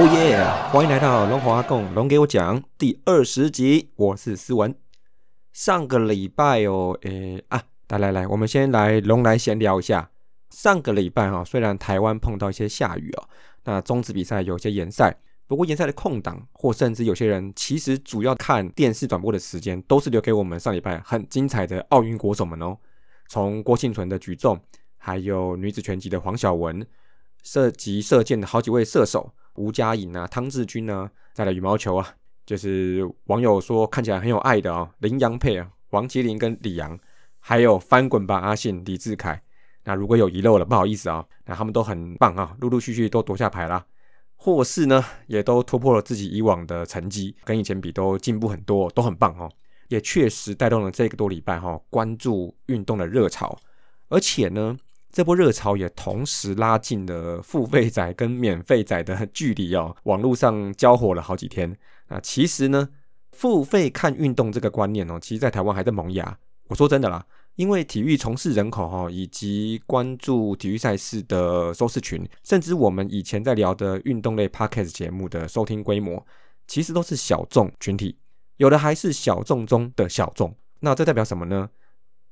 哦耶！欢迎来到龙华共龙给我讲第二十集，我是思文。上个礼拜哦，诶啊，来来来，我们先来龙来闲聊一下。上个礼拜哈，虽然台湾碰到一些下雨哦，那中止比赛有些延赛，不过延赛的空档，或甚至有些人其实主要看电视转播的时间，都是留给我们上礼拜很精彩的奥运国手们哦。从郭庆存的举重，还有女子拳击的黄晓雯，涉及射箭的好几位射手。吴佳颖啊，汤志军啊，再来羽毛球啊，就是网友说看起来很有爱的哦，林洋配啊，王麒麟跟李阳，还有翻滚吧阿信、李志凯。那如果有遗漏了，不好意思啊，那他们都很棒啊，陆陆续续都夺下牌啦，或是呢，也都突破了自己以往的成绩，跟以前比都进步很多，都很棒哦，也确实带动了这个多礼拜哈关注运动的热潮，而且呢。这波热潮也同时拉近了付费仔跟免费仔的距离哦，网络上交火了好几天。那其实呢，付费看运动这个观念哦，其实在台湾还在萌芽。我说真的啦，因为体育从事人口哈，以及关注体育赛事的收视群，甚至我们以前在聊的运动类 podcast 节目的收听规模，其实都是小众群体，有的还是小众中的小众。那这代表什么呢？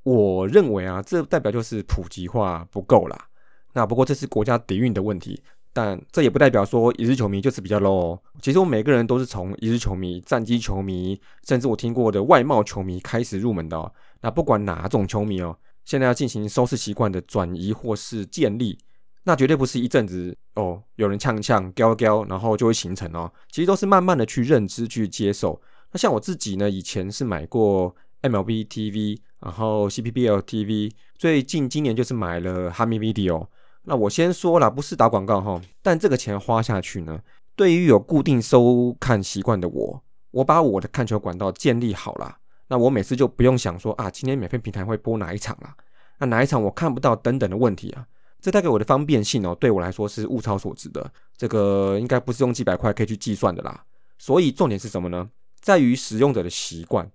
我认为啊，这代表就是普及化不够啦。那不过这是国家底蕴的问题，但这也不代表说一日球迷就是比较 low。其实我每个人都是从一日球迷、战机球迷，甚至我听过的外贸球迷开始入门的。那不管哪种球迷哦，现在要进行收视习惯的转移或是建立，那绝对不是一阵子哦，有人呛呛、叼叼，然后就会形成哦。其实都是慢慢的去认知、去接受。那像我自己呢，以前是买过 MLB TV。然后 CPBL TV 最近今年就是买了哈密 Video，那我先说了不是打广告哈，但这个钱花下去呢，对于有固定收看习惯的我，我把我的看球管道建立好了，那我每次就不用想说啊，今天免费平台会播哪一场啦，那哪一场我看不到等等的问题啊，这带给我的方便性哦，对我来说是物超所值的，这个应该不是用几百块可以去计算的啦，所以重点是什么呢？在于使用者的习惯。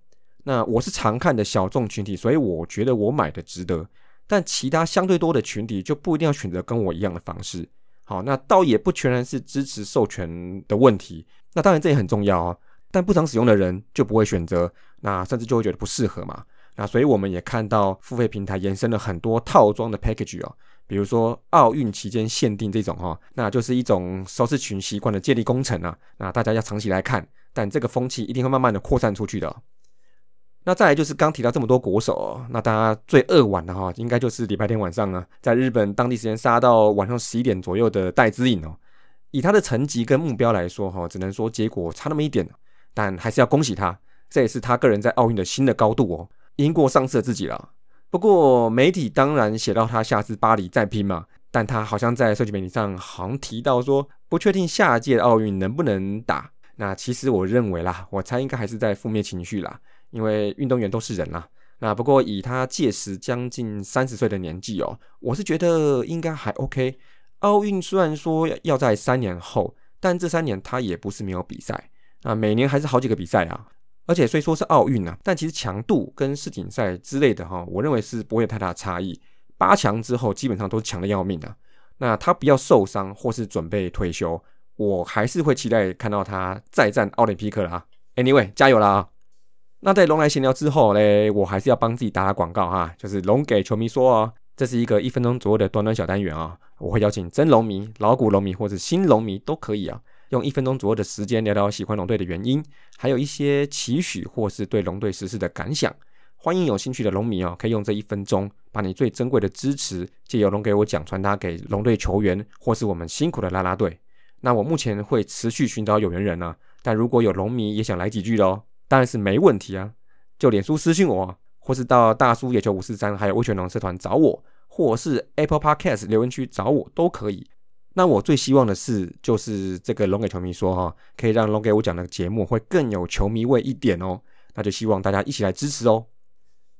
那我是常看的小众群体，所以我觉得我买的值得。但其他相对多的群体就不一定要选择跟我一样的方式。好，那倒也不全然是支持授权的问题。那当然这也很重要啊。但不常使用的人就不会选择，那甚至就会觉得不适合嘛。那所以我们也看到付费平台延伸了很多套装的 package 哦，比如说奥运期间限定这种哈，那就是一种收视群习惯的建立工程啊。那大家要长期来看，但这个风气一定会慢慢的扩散出去的。那再来就是刚提到这么多国手，那大家最扼腕的哈，应该就是礼拜天晚上啊，在日本当地时间杀到晚上十一点左右的戴资颖哦。以他的成绩跟目标来说哈，只能说结果差那么一点，但还是要恭喜他，这也是他个人在奥运的新的高度哦，赢过上次的自己了。不过媒体当然写到他下次巴黎再拼嘛，但他好像在社区媒体上好像提到说不确定下届奥运能不能打。那其实我认为啦，我猜应该还是在负面情绪啦。因为运动员都是人啦，那不过以他届时将近三十岁的年纪哦，我是觉得应该还 OK。奥运虽然说要在三年后，但这三年他也不是没有比赛啊，每年还是好几个比赛啊。而且虽说是奥运啊，但其实强度跟世锦赛之类的哈，我认为是不会有太大差异。八强之后基本上都是强的要命啊。那他不要受伤或是准备退休，我还是会期待看到他再战奥林匹克啦。Anyway，加油啦！那在龙来闲聊之后嘞，我还是要帮自己打打广告哈，就是龙给球迷说哦，这是一个一分钟左右的短短小单元啊，我会邀请真龙迷、老古龙迷或者新龙迷都可以啊，用一分钟左右的时间聊聊喜欢龙队的原因，还有一些期许或是对龙队实施的感想。欢迎有兴趣的龙迷哦，可以用这一分钟把你最珍贵的支持借由龙给我讲传达给龙队球员或是我们辛苦的拉拉队。那我目前会持续寻找有缘人呢，但如果有龙迷也想来几句哦。当然是没问题啊，就脸书私信我啊，或是到大叔野球五四三，还有威权龙社团找我，或是 Apple Podcast 留言区找我都可以。那我最希望的是，就是这个龙给球迷说哈，可以让龙给我讲的节目会更有球迷味一点哦。那就希望大家一起来支持哦。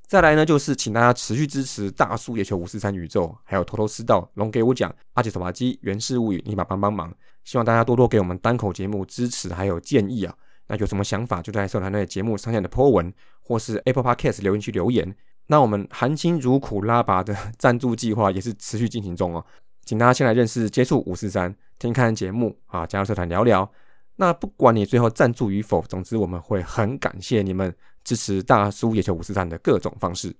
再来呢，就是请大家持续支持大叔野球五四三宇宙，还有偷偷私道龙给我讲阿杰手扒鸡原氏物语，立马帮帮忙。希望大家多多给我们单口节目支持还有建议啊。那有什么想法，就在社团内节目上线的 po 文，或是 Apple Podcast 留言区留言。那我们含辛茹苦拉拔的赞助计划也是持续进行中哦。请大家先来认识、接触五四三，听看节目啊，加入社团聊聊。那不管你最后赞助与否，总之我们会很感谢你们支持大叔野球五四三的各种方式。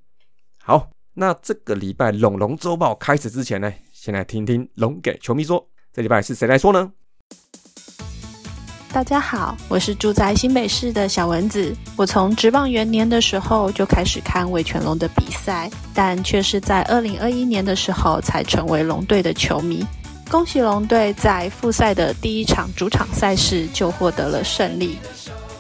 好，那这个礼拜龙龙周报开始之前呢，先来听听龙给球迷说，这礼拜是谁来说呢？大家好，我是住在新北市的小蚊子。我从职棒元年的时候就开始看魏全龙的比赛，但却是在二零二一年的时候才成为龙队的球迷。恭喜龙队在复赛的第一场主场赛事就获得了胜利。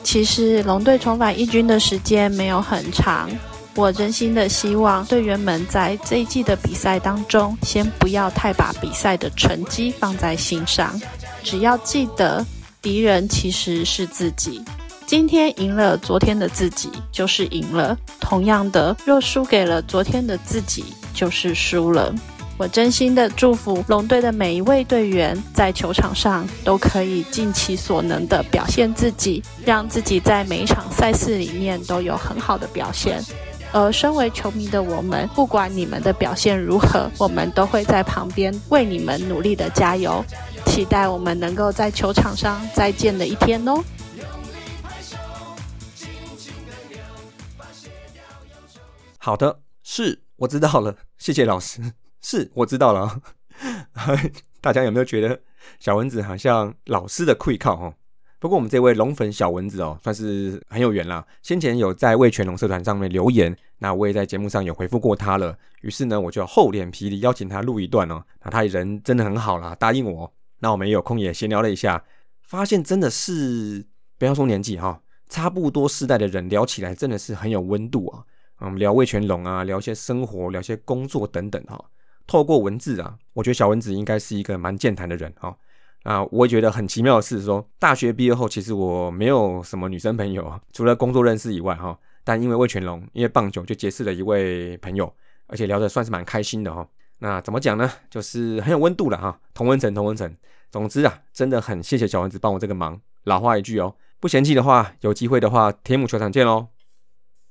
其实龙队重返一军的时间没有很长，我真心的希望队员们在这一季的比赛当中，先不要太把比赛的成绩放在心上，只要记得。敌人其实是自己。今天赢了昨天的自己，就是赢了。同样的，若输给了昨天的自己，就是输了。我真心的祝福龙队的每一位队员，在球场上都可以尽其所能的表现自己，让自己在每一场赛事里面都有很好的表现。而身为球迷的我们，不管你们的表现如何，我们都会在旁边为你们努力的加油。期待我们能够在球场上再见的一天哦。好的，是我知道了，谢谢老师。是我知道了。大家有没有觉得小蚊子好像老师的愧靠哦？不过我们这位龙粉小蚊子哦，算是很有缘啦。先前有在魏全龙社团上面留言，那我也在节目上有回复过他了。于是呢，我就厚脸皮的邀请他录一段哦。那他人真的很好啦，答应我。那我们有空也闲聊了一下，发现真的是不要说年纪哈，差不多世代的人聊起来真的是很有温度啊。我们聊魏全龙啊，聊一些生活，聊些工作等等哈。透过文字啊，我觉得小蚊子应该是一个蛮健谈的人哈。啊，我也觉得很奇妙的是说，大学毕业后其实我没有什么女生朋友，除了工作认识以外哈。但因为魏全龙，因为棒球就结识了一位朋友，而且聊得算是蛮开心的哈。那怎么讲呢？就是很有温度了哈，同温层，同温层。总之啊，真的很谢谢小丸子帮我这个忙。老话一句哦，不嫌弃的话，有机会的话，天母球场见喽。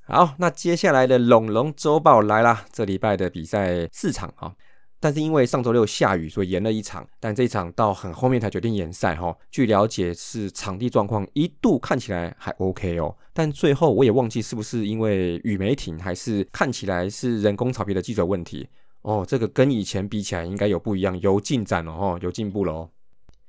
好，那接下来的龙龙周报来啦。这礼拜的比赛四场啊，但是因为上周六下雨，所以延了一场。但这一场到很后面才决定延赛哈。据了解是场地状况一度看起来还 OK 哦，但最后我也忘记是不是因为雨没停，还是看起来是人工草皮的基础问题哦。这个跟以前比起来应该有不一样，有进展了哦，有进步了哦。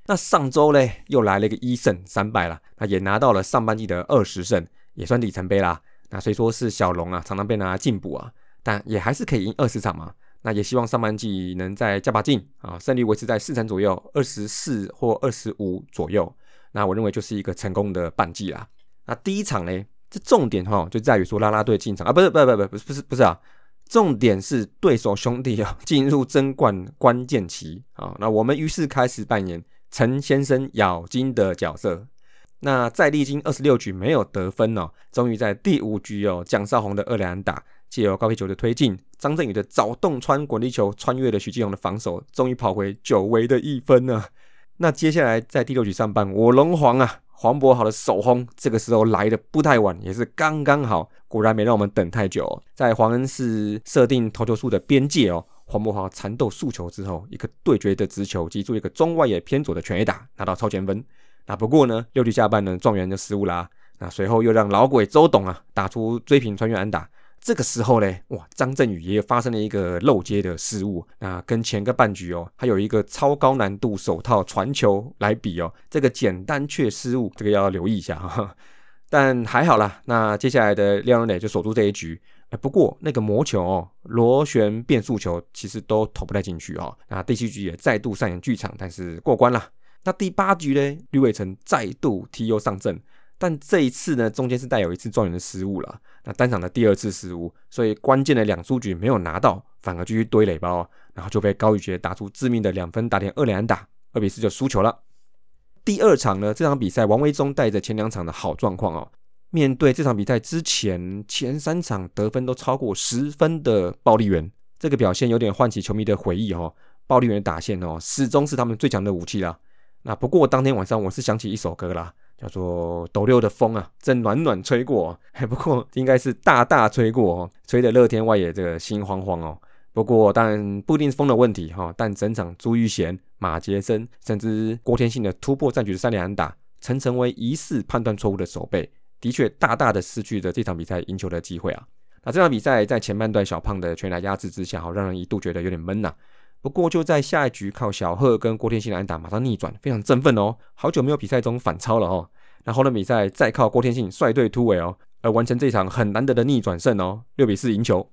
那上周嘞，又来了一个一胜三败了，那也拿到了上半季的二十胜，也算里程碑啦。那虽说是小龙啊，常常被拿来进步啊，但也还是可以赢二十场嘛。那也希望上半季能再加把劲啊，胜率维持在四成左右，二十四或二十五左右。那我认为就是一个成功的半季啦。那第一场呢，这重点哈就在于说拉拉队进场啊，不是不不不不不是不是啊，重点是对手兄弟啊进入争冠关键期啊。那我们于是开始扮演。陈先生咬金的角色，那在历经二十六局没有得分哦，终于在第五局哦，蒋少红的二连打，借由高飞球的推进，张振宇的早洞穿滚地球穿越了徐继勇的防守，终于跑回久违的一分呢。那接下来在第六局上半，我龙皇啊，黄博好的首轰，这个时候来的不太晚，也是刚刚好，果然没让我们等太久，在黄恩寺设定投球数的边界哦。黄博豪缠斗速球之后，一个对决的直球击出一个中外野偏左的全 A 打，拿到超前分。那不过呢，六局下半呢，状元就失误啦。那随后又让老鬼周董啊打出追平穿越安打。这个时候呢，哇，张振宇也发生了一个漏接的失误。那跟前个半局哦，还有一个超高难度手套传球来比哦，这个简单却失误，这个要留意一下哈。但还好啦，那接下来的廖荣磊就守住这一局。不过那个魔球哦，螺旋变速球其实都投不太进去哦。那第七局也再度上演剧场，但是过关了。那第八局呢，吕伟成再度 T.U 上阵，但这一次呢，中间是带有一次状元的失误了。那单场的第二次失误，所以关键的两出局没有拿到，反而继续堆垒包，然后就被高宇杰打出致命的两分打点二连打，二比四就输球了。第二场呢，这场比赛王威忠带着前两场的好状况哦。面对这场比赛之前前三场得分都超过十分的暴力员，这个表现有点唤起球迷的回忆哦。暴力员的打线哦，始终是他们最强的武器啦。那不过当天晚上我是想起一首歌啦，叫做《斗六的风》啊，正暖暖吹过。不过应该是大大吹过哦，吹得乐天外野这个心慌慌哦。不过当然不一定是风的问题哈，但整场朱玉贤、马杰森甚至郭天信的突破战局的三连安打，曾成为疑似判断错误的守备，的确大大的失去了这场比赛赢球的机会啊。那这场比赛在前半段小胖的全来压制之下，哈，让人一度觉得有点闷呐。不过就在下一局靠小贺跟郭天信的安打马上逆转，非常振奋哦。好久没有比赛中反超了哦。那后轮比赛再靠郭天信率队突围哦，而完成这场很难得的逆转胜哦，六比四赢球。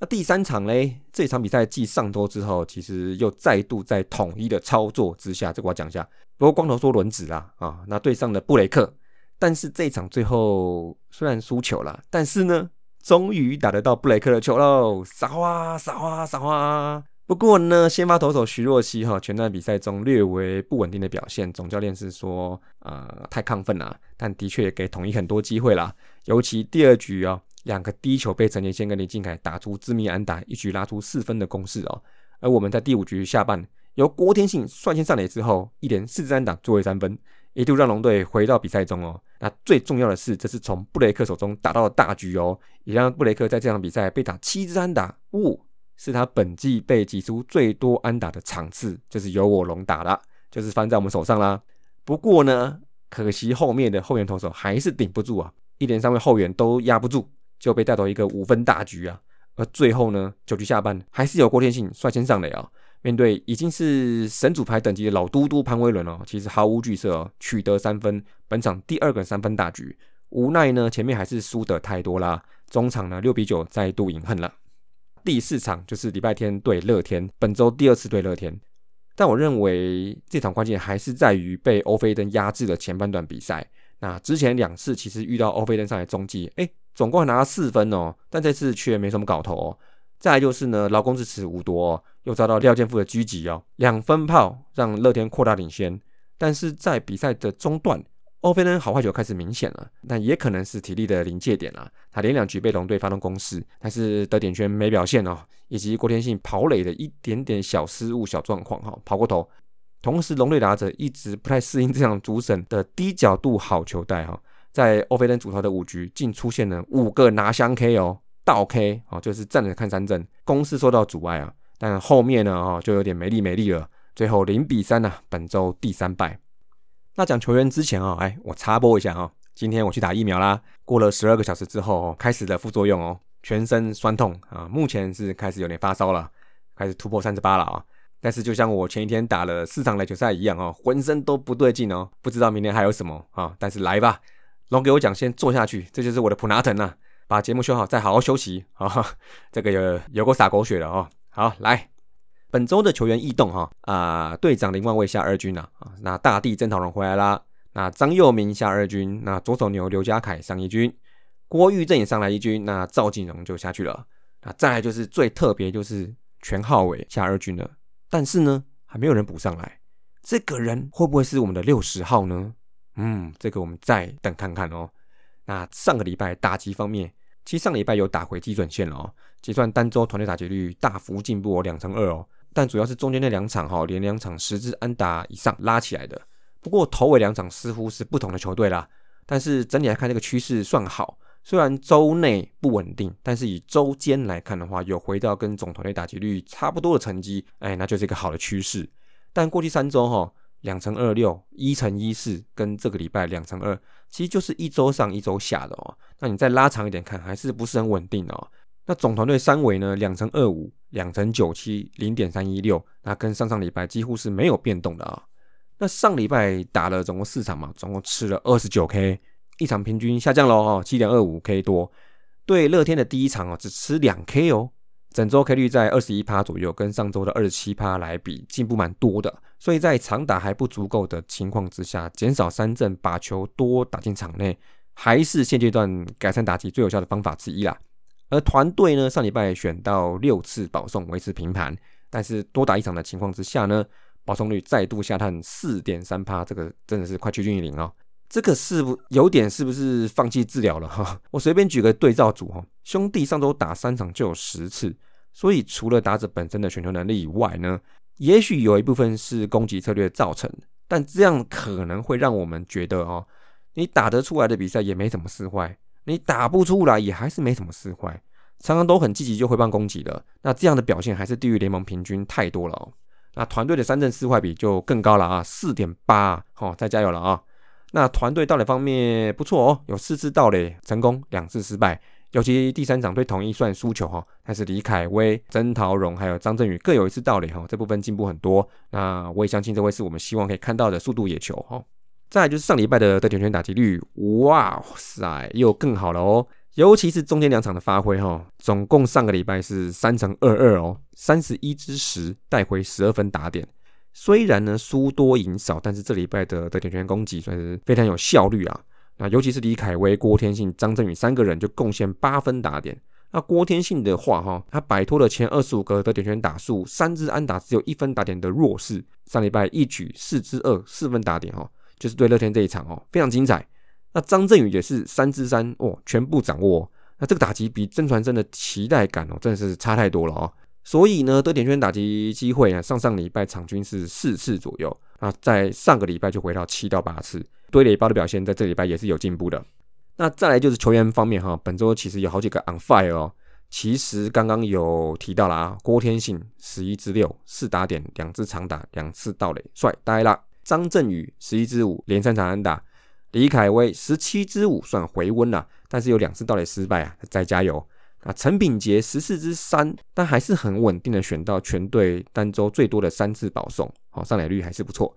那第三场嘞，这场比赛继上周之后，其实又再度在统一的操作之下，这个我要讲一下。不过光头说轮子啦，啊，那对上了布雷克，但是这场最后虽然输球了，但是呢，终于打得到布雷克的球喽，撒花撒花撒花。不过呢，先发投手徐若曦哈，全段比赛中略为不稳定的表现，总教练是说，呃，太亢奋了，但的确也给统一很多机会啦，尤其第二局哦。两个低球被陈杰宪跟林敬凯打出致命安打，一局拉出四分的攻势哦。而我们在第五局下半，由郭天信率先上垒之后，一连四支安打作为三分，一度让龙队回到比赛中哦。那最重要的是，这是从布雷克手中打到了大局哦，也让布雷克在这场比赛被打七支安打，呜，是他本季被挤出最多安打的场次，就是由我龙打了，就是翻在我们手上啦。不过呢，可惜后面的后援投手还是顶不住啊，一连三位后援都压不住。就被带走一个五分大局啊！而最后呢，九局下半还是由郭天信率先上垒啊，面对已经是神主牌等级的老嘟嘟潘威伦哦，其实毫无惧色哦，取得三分，本场第二个三分大局。无奈呢，前面还是输得太多啦，中场呢六比九再度饮恨了。第四场就是礼拜天对乐天，本周第二次对乐天，但我认为这场关键还是在于被欧菲登压制的前半段比赛。那之前两次其实遇到欧菲登上来中继，哎。总共拿了四分哦，但这次却没什么搞头哦。再来就是呢，劳工支持无多，哦又遭到廖健富的狙击哦，两分炮让乐天扩大领先。但是在比赛的中段，欧菲登好坏球开始明显了，但也可能是体力的临界点了。他连两局被龙队发动攻势，但是得点圈没表现哦，以及郭天信跑垒的一点点小失误、小状况哈，跑过头。同时，龙队打者一直不太适应这样主审的低角度好球带哈。在欧菲登组头的五局，竟出现了五个拿香 K 哦，倒 K 哦，就是站着看三振，攻势受到阻碍啊。但后面呢，哦，就有点没力没力了。最后零比三呢，本周第三败。那讲球员之前啊，哎，我插播一下啊，今天我去打疫苗啦，过了十二个小时之后，开始的副作用哦，全身酸痛啊，目前是开始有点发烧了，开始突破三十八了啊。但是就像我前一天打了四场篮球赛一样哦，浑身都不对劲哦，不知道明天还有什么啊。但是来吧。龙给我讲，先坐下去，这就是我的普拿疼呐。把节目修好，再好好休息啊。这个有有过洒狗血了哦。好，来本周的球员异动哈啊，队长林万卫下二军呐啊，那大地曾讨荣回来啦。那张佑明下二军，那左手牛刘家凯上一军，郭玉正也上来一军，那赵锦荣就下去了。那再来就是最特别，就是全浩伟下二军了，但是呢，还没有人补上来。这个人会不会是我们的六十号呢？嗯，这个我们再等看看哦。那上个礼拜打击方面，其实上礼拜有打回基准线了哦。结算单周团队打击率大幅进步哦，两成二哦。但主要是中间那两场哈，连两场十支安打以上拉起来的。不过头尾两场似乎是不同的球队啦。但是整体来看，这个趋势算好。虽然周内不稳定，但是以周间来看的话，有回到跟总团队打击率差不多的成绩，哎，那就是一个好的趋势。但过去三周哈。两成二六，一乘一四，跟这个礼拜两成二，其实就是一周上一周下的哦。那你再拉长一点看，还是不是很稳定哦。那总团队三围呢？两乘二五，两乘九七，零点三一六，那跟上上礼拜几乎是没有变动的啊。那上礼拜打了总共四场嘛，总共吃了二十九 K，一场平均下降了哦，七点二五 K 多。对乐天的第一场哦，只吃两 K 哦。整周 K 率在二十一趴左右，跟上周的二十七趴来比，进步蛮多的。所以在长打还不足够的情况之下，减少三振，把球多打进场内，还是现阶段改善打击最有效的方法之一啦。而团队呢，上礼拜选到六次保送，维持平盘，但是多打一场的情况之下呢，保送率再度下探四点三趴，这个真的是快趋近于零哦。这个是不有点是不是放弃治疗了哈？我随便举个对照组哈，兄弟上周打三场就有十次，所以除了打者本身的选球能力以外呢，也许有一部分是攻击策略造成，但这样可能会让我们觉得哦，你打得出来的比赛也没怎么失坏，你打不出来也还是没什么失坏，常常都很积极就回棒攻击的。那这样的表现还是低于联盟平均太多了哦。那团队的三振四坏比就更高了啊，四点八，好，再加油了啊。那团队盗垒方面不错哦，有四次盗垒成功，两次失败。尤其第三场对统一算输球哈，但是李凯威、曾陶荣还有张振宇各有一次盗垒哈，这部分进步很多。那我也相信这会是我们希望可以看到的速度野球哈。再就是上礼拜的得点圈打击率，哇塞，又更好了哦。尤其是中间两场的发挥哈，总共上个礼拜是三乘二二哦，三十一支十带回十二分打点。虽然呢输多赢少，但是这礼拜的得点圈攻击算是非常有效率啊。那尤其是李凯威、郭天信、张振宇三个人就贡献八分打点。那郭天信的话，哈，他摆脱了前二十五个得点圈打数三支安打只有一分打点的弱势。上礼拜一举四支二四分打点，哈，就是对乐天这一场哦，非常精彩。那张振宇也是三支三哦，全部掌握。那这个打击比曾传真的期待感哦，真的是差太多了哦。所以呢，得点圈打击机会啊，上上礼拜场均是四次左右啊，在上个礼拜就回到七到八次。堆垒包的表现在这礼拜也是有进步的。那再来就是球员方面哈，本周其实有好几个 on fire 哦。其实刚刚有提到了啊，郭天信十一支六四打点，两支长打，两次盗垒，帅呆了。张振宇十一支五连三场安打，李凯威十七支五算回温了，但是有两次盗垒失败啊，再加油。啊，陈炳杰十四支三，但还是很稳定的选到全队单周最多的三次保送，好上垒率还是不错。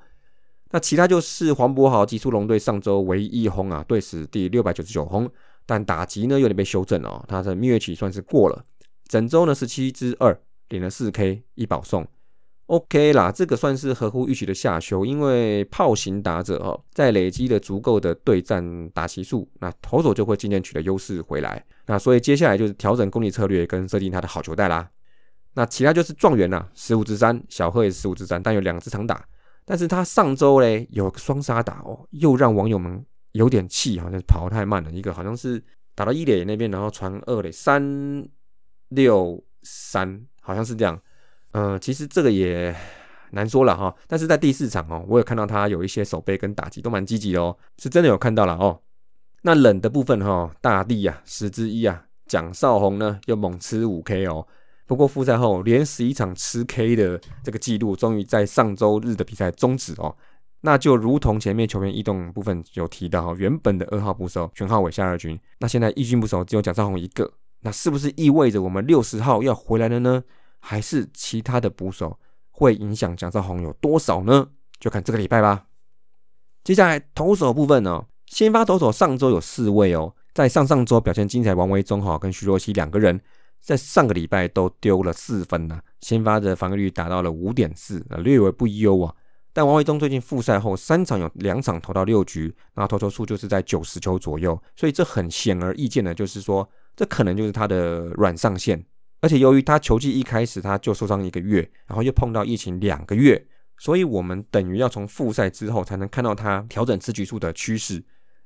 那其他就是黄博豪、吉出龙队上周唯一一轰啊，队史第六百九十九轰，但打击呢有点被修正了，他的蜜月期算是过了。整周呢十七支二，领了四 K 一保送，OK 啦，这个算是合乎预期的下修，因为炮型打者哦，在累积了足够的对战打席数，那投手就会渐渐取得优势回来。那所以接下来就是调整攻击策略跟设定他的好球带啦。那其他就是状元啦，十五支三，小贺也是十五支三，但有两支长打。但是他上周嘞有双杀打哦，又让网友们有点气，好像跑太慢了。一个好像是打到一垒那边，然后传二垒三六三，好像是这样。嗯，其实这个也难说了哈。但是在第四场哦，我有看到他有一些手背跟打击都蛮积极的哦，是真的有看到了哦。那冷的部分哈，大地啊十之一啊，蒋少红呢又猛吃五 K 哦。不过复赛后连十一场吃 K 的这个记录，终于在上周日的比赛终止哦。那就如同前面球员异动部分有提到哈，原本的二号捕手全浩伟下二军，那现在一军捕手只有蒋少红一个，那是不是意味着我们六十号要回来了呢？还是其他的捕手会影响蒋少红有多少呢？就看这个礼拜吧。接下来投手部分呢，先发投手上周有四位哦，在上上周表现精彩，王维忠哈跟徐若曦两个人。在上个礼拜都丢了四分呢，先发的防御率达到了五点四，略为不优啊。但王维忠最近复赛后三场有两场投到六局，那投球数就是在九十球左右，所以这很显而易见的，就是说这可能就是他的软上限。而且由于他球季一开始他就受伤一个月，然后又碰到疫情两个月，所以我们等于要从复赛之后才能看到他调整吃局数的趋势。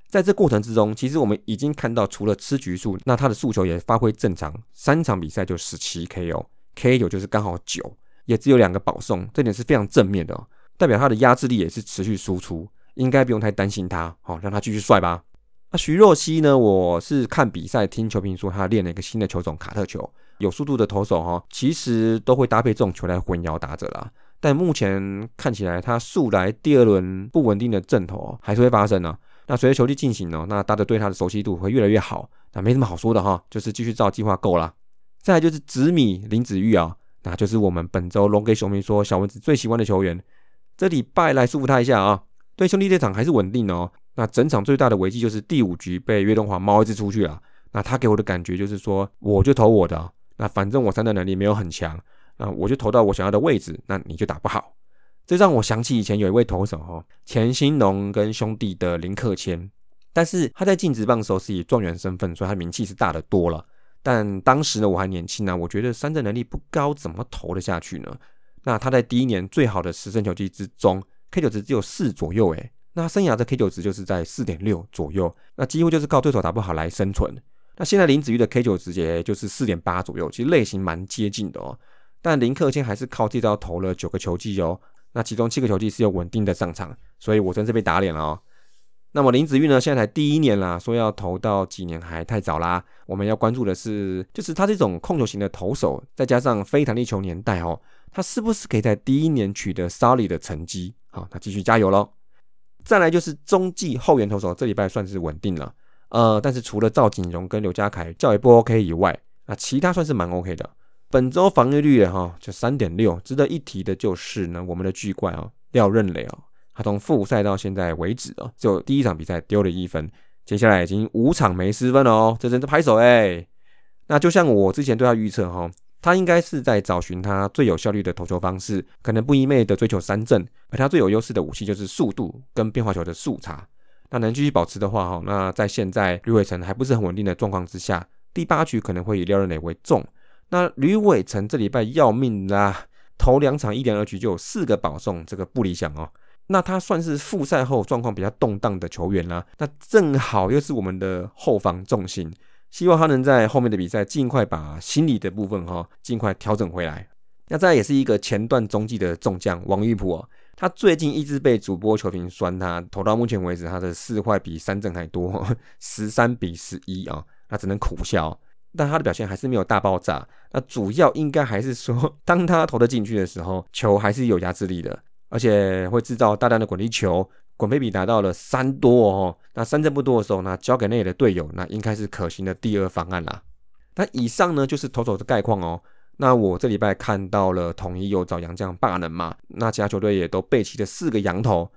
在这过程之中，其实我们已经看到，除了吃局数，那他的诉求也发挥正常，三场比赛就十七 KO，K 九就是刚好九，也只有两个保送，这点是非常正面的，代表他的压制力也是持续输出，应该不用太担心他，好让他继续帅吧。那徐若曦呢？我是看比赛听球评说他练了一个新的球种卡特球，有速度的投手哈，其实都会搭配这种球来混淆打者啦。但目前看起来，他素来第二轮不稳定的阵头还是会发生呢。那随着球季进行呢，那大家对他的熟悉度会越来越好。那没什么好说的哈，就是继续照计划够了。再来就是紫米林子玉啊，那就是我们本周龙给球迷说小蚊子最喜欢的球员。这礼拜来祝福他一下啊。对兄弟这场还是稳定哦。那整场最大的危机就是第五局被岳东华猫一只出去了。那他给我的感觉就是说，我就投我的，那反正我三的能力没有很强，那我就投到我想要的位置，那你就打不好。这让我想起以前有一位投手哈，钱兴农跟兄弟的林克谦，但是他在进职棒的时候是以状元身份，所以他名气是大的多了。但当时呢我还年轻啊，我觉得三振能力不高，怎么投得下去呢？那他在第一年最好的十胜球季之中，K 九值只有四左右，诶，那生涯的 K 九值就是在四点六左右，那几乎就是靠对手打不好来生存。那现在林子玉的 K 九直接就是四点八左右，其实类型蛮接近的哦。但林克谦还是靠这招投了九个球季哦。那其中七个球季是有稳定的上场，所以我真是被打脸了哦。那么林子玉呢，现在才第一年啦，说要投到几年还太早啦。我们要关注的是，就是他这种控球型的投手，再加上非弹力球年代哦，他是不是可以在第一年取得 solid 的成绩？好，那继续加油喽。再来就是中继后援投手，这礼拜算是稳定了。呃，但是除了赵景荣跟刘家凯较为不 OK 以外，啊其他算是蛮 OK 的。本周防御率哈就三点六。值得一提的就是呢，我们的巨怪哦廖任磊哦，他从复赛到现在为止哦，就第一场比赛丢了一分，接下来已经五场没失分了哦，这真是拍手哎。那就像我之前对他预测哈，他应该是在找寻他最有效率的投球方式，可能不一昧的追求三振，而他最有优势的武器就是速度跟变化球的速差。那能继续保持的话，哈，那在现在吕伟成还不是很稳定的状况之下，第八局可能会以廖任磊为重。那吕伟成这礼拜要命啦，头两场一连二局就有四个保送，这个不理想哦。那他算是复赛后状况比较动荡的球员啦，那正好又是我们的后防重心，希望他能在后面的比赛尽快把心理的部分哈尽快调整回来。那再也是一个前段中继的重将王玉普哦。他最近一直被主播球评酸，他投到目前为止，他的四坏比三正还多，十三比十一啊，那只能苦笑。但他的表现还是没有大爆炸。那主要应该还是说，当他投得进去的时候，球还是有压制力的，而且会制造大量的滚地球，滚飞比达到了三多哦。那三振不多的时候，那交给那里的队友，那应该是可行的第二方案啦。那以上呢，就是投手的概况哦。那我这礼拜看到了统一有找洋将霸能嘛？那其他球队也都备齐了四个洋头。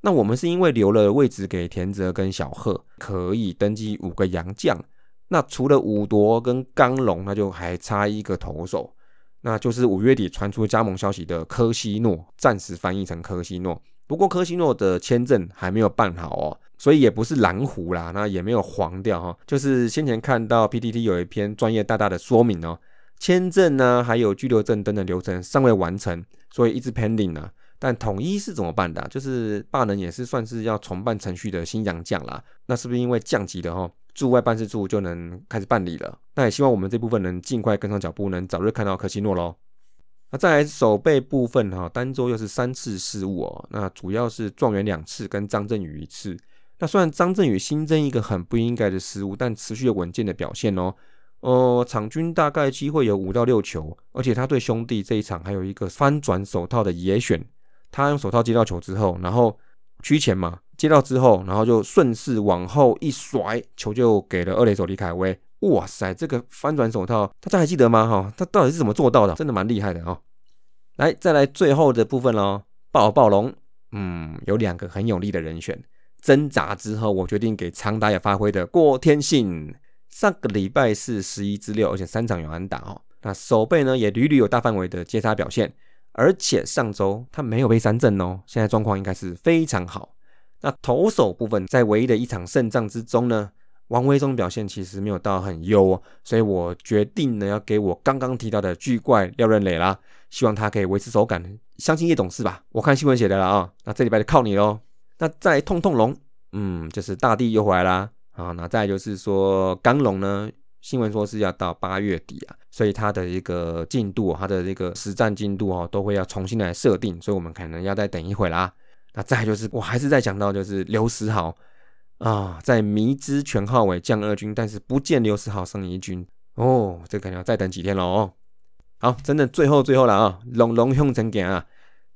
那我们是因为留了位置给田泽跟小贺，可以登记五个洋将。那除了武夺跟刚龙，那就还差一个投手，那就是五月底传出加盟消息的科西诺，暂时翻译成科西诺。不过科西诺的签证还没有办好哦，所以也不是蓝湖啦，那也没有黄掉哈。就是先前看到 PTT 有一篇专业大大的说明哦。签证呢，还有居留证等等流程尚未完成，所以一直 pending 呢。但统一是怎么办的？就是霸能也是算是要重办程序的新洋将啦。那是不是因为降级的哈，驻外办事处就能开始办理了？那也希望我们这部分能尽快跟上脚步，能早日看到科西诺喽。那再来守备部分哈，单周又是三次失误哦。那主要是状元两次跟张振宇一次。那虽然张振宇新增一个很不应该的失误，但持续稳健的表现哦。呃，场均大概机会有五到六球，而且他对兄弟这一场还有一个翻转手套的野选，他用手套接到球之后，然后屈前嘛，接到之后，然后就顺势往后一甩，球就给了二垒手李凯威。哇塞，这个翻转手套，大家还记得吗？哈，他到底是怎么做到的？真的蛮厉害的哦。来，再来最后的部分喽，暴暴龙，嗯，有两个很有力的人选，挣扎之后，我决定给常打也发挥的郭天信。上个礼拜是十一支六，而且三场有安打哦。那守备呢也屡屡有大范围的接杀表现，而且上周他没有被三振哦，现在状况应该是非常好。那投手部分在唯一的一场胜仗之中呢，王威忠表现其实没有到很优哦，所以我决定呢要给我刚刚提到的巨怪廖任磊啦，希望他可以维持手感，相信叶董事吧。我看新闻写的了啊，那这礼拜就靠你喽。那再痛痛龙，嗯，就是大地又回来啦。啊，那再就是说，钢龙呢，新闻说是要到八月底啊，所以它的一个进度，它的这个实战进度哦，都会要重新来设定，所以我们可能要再等一会啦。那再就是，我还是在讲到就是刘思豪啊，在迷之全号尾降二军，但是不见刘思豪升一军哦，这可能要再等几天了哦。好，真的最后最后了啊，龙龙兄成点啊，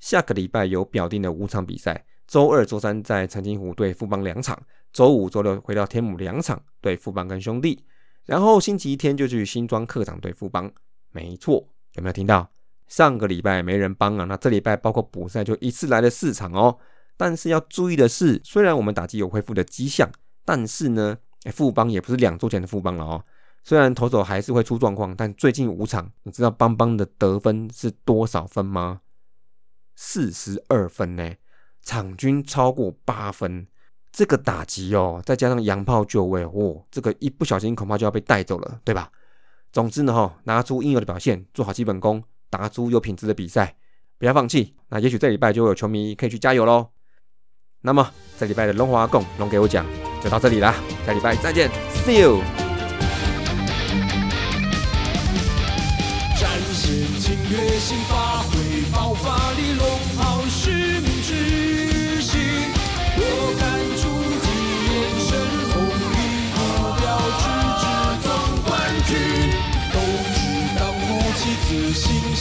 下个礼拜有表定的五场比赛，周二、周三在陈金湖对富邦两场。周五、周六回到天母两场对富邦跟兄弟，然后星期一天就去新庄客场对富邦。没错，有没有听到？上个礼拜没人帮啊，那这礼拜包括补赛就一次来了四场哦。但是要注意的是，虽然我们打击有恢复的迹象，但是呢，富邦也不是两周前的富邦了哦。虽然投手还是会出状况，但最近五场，你知道邦邦的得分是多少分吗？四十二分呢，场均超过八分。这个打击哦，再加上洋炮就位哦，这个一不小心恐怕就要被带走了，对吧？总之呢，哈，拿出应有的表现，做好基本功，打出有品质的比赛，不要放弃。那也许这礼拜就有球迷可以去加油喽。那么这礼拜的龙华共龙给我讲就到这里啦，下礼拜再见，See you。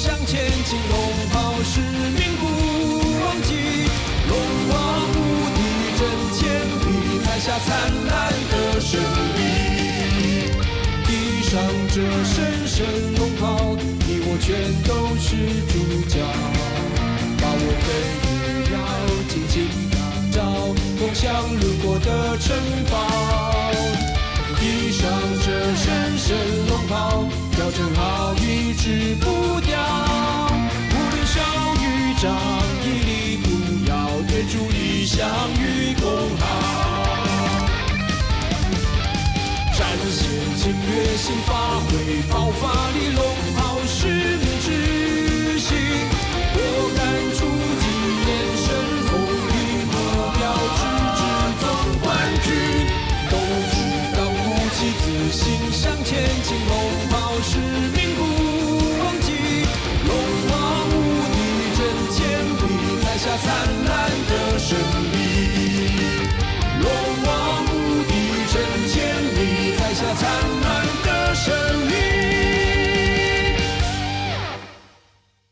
向前进龙袍，使命不忘记。龙华无敌震千里，踩下灿烂的胜利。披上这神圣龙袍，你我全都是主角。把我们也要紧紧打造，共享路过的城堡。披上这神圣龙袍，调整好，一直不掉。无论小与长，屹立不摇，对主义相与共好。展现侵略性，发挥爆发